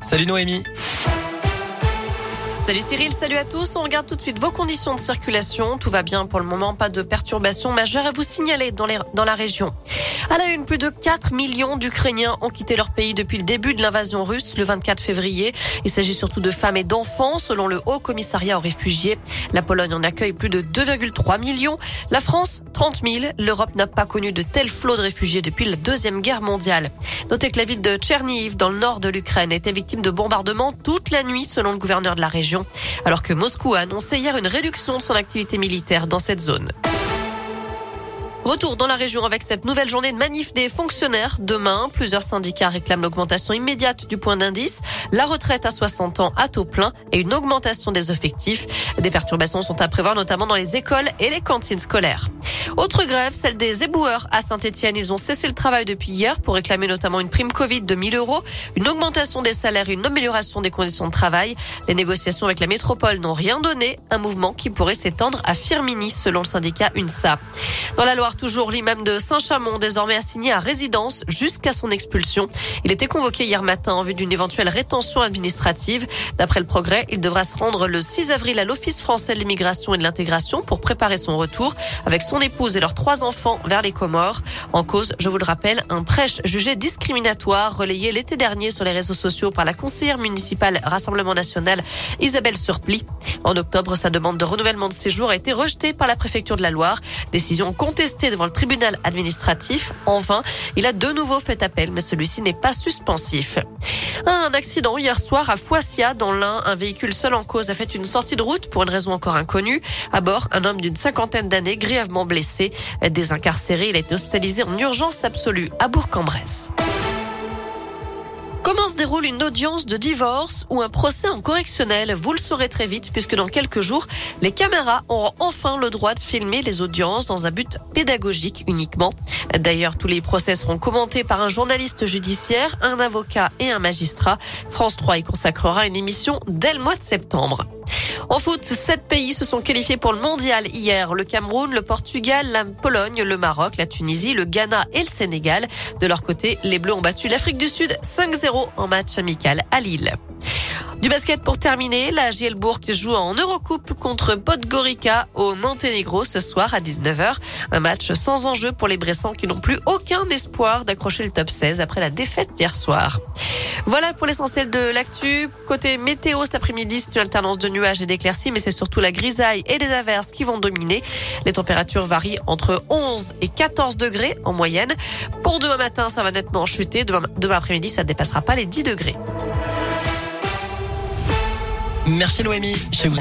Salut Noémie. Salut Cyril, salut à tous. On regarde tout de suite vos conditions de circulation. Tout va bien pour le moment, pas de perturbations majeures à vous signaler dans, la région. À la une, plus de 4 millions d'Ukrainiens ont quitté leur pays depuis le début de l'invasion russe le 24 février. Il s'agit surtout de femmes et d'enfants, selon le Haut Commissariat aux réfugiés. La Pologne en accueille plus de 2,3 millions. La France, 30 000. L'Europe n'a pas connu de tel flot de réfugiés depuis la Deuxième Guerre mondiale. Notez que la ville de Tcherniv, dans le nord de l'Ukraine, était victime de bombardements toute la nuit, selon le gouverneur de la région, alors que Moscou a annoncé hier une réduction de son activité militaire dans cette zone. Retour dans la région avec cette nouvelle journée de manif des fonctionnaires. Demain, plusieurs syndicats réclament l'augmentation immédiate du point d'indice, la retraite à 60 ans à taux plein et une augmentation des effectifs. Des perturbations sont à prévoir notamment dans les écoles et les cantines scolaires. Autre grève, celle des éboueurs à Saint-Etienne. Ils ont cessé le travail depuis hier pour réclamer notamment une prime Covid de 1000 euros, une augmentation des salaires une amélioration des conditions de travail. Les négociations avec la métropole n'ont rien donné, un mouvement qui pourrait s'étendre à Firmini selon le syndicat UNSA. Dans la Loire, toujours l'imam de Saint-Chamond, désormais assigné à résidence jusqu'à son expulsion. Il était convoqué hier matin en vue d'une éventuelle rétention administrative. D'après le progrès, il devra se rendre le 6 avril à l'Office français de l'immigration et de l'intégration pour préparer son retour avec son épouse et leurs trois enfants vers les Comores. En cause, je vous le rappelle, un prêche jugé discriminatoire relayé l'été dernier sur les réseaux sociaux par la conseillère municipale Rassemblement National Isabelle Surpli. En octobre, sa demande de renouvellement de séjour a été rejetée par la préfecture de la Loire. Décision contesté devant le tribunal administratif. En vain, il a de nouveau fait appel, mais celui-ci n'est pas suspensif. Un accident hier soir à Foissia, dans l'Ain. Un véhicule seul en cause a fait une sortie de route pour une raison encore inconnue. À bord, un homme d'une cinquantaine d'années grièvement blessé. Désincarcéré, il a été hospitalisé en urgence absolue à Bourg-en-Bresse. Comment se déroule une audience de divorce ou un procès en correctionnel? Vous le saurez très vite puisque dans quelques jours, les caméras auront enfin le droit de filmer les audiences dans un but pédagogique uniquement. D'ailleurs, tous les procès seront commentés par un journaliste judiciaire, un avocat et un magistrat. France 3 y consacrera une émission dès le mois de septembre. En foot, sept pays se sont qualifiés pour le mondial hier. Le Cameroun, le Portugal, la Pologne, le Maroc, la Tunisie, le Ghana et le Sénégal. De leur côté, les Bleus ont battu l'Afrique du Sud 5-0 en match amical à Lille. Du basket pour terminer, la Gielbourg joue en Eurocoupe contre Podgorica au Monténégro ce soir à 19h. Un match sans enjeu pour les Bressans qui n'ont plus aucun espoir d'accrocher le top 16 après la défaite d'hier soir. Voilà pour l'essentiel de l'actu. Côté météo cet après-midi, c'est une alternance de nuages et d'éclaircies, mais c'est surtout la grisaille et les averses qui vont dominer. Les températures varient entre 11 et 14 degrés en moyenne. Pour demain matin, ça va nettement chuter. Demain, demain après-midi, ça ne dépassera pas les 10 degrés. Merci Noémie. Chez vous.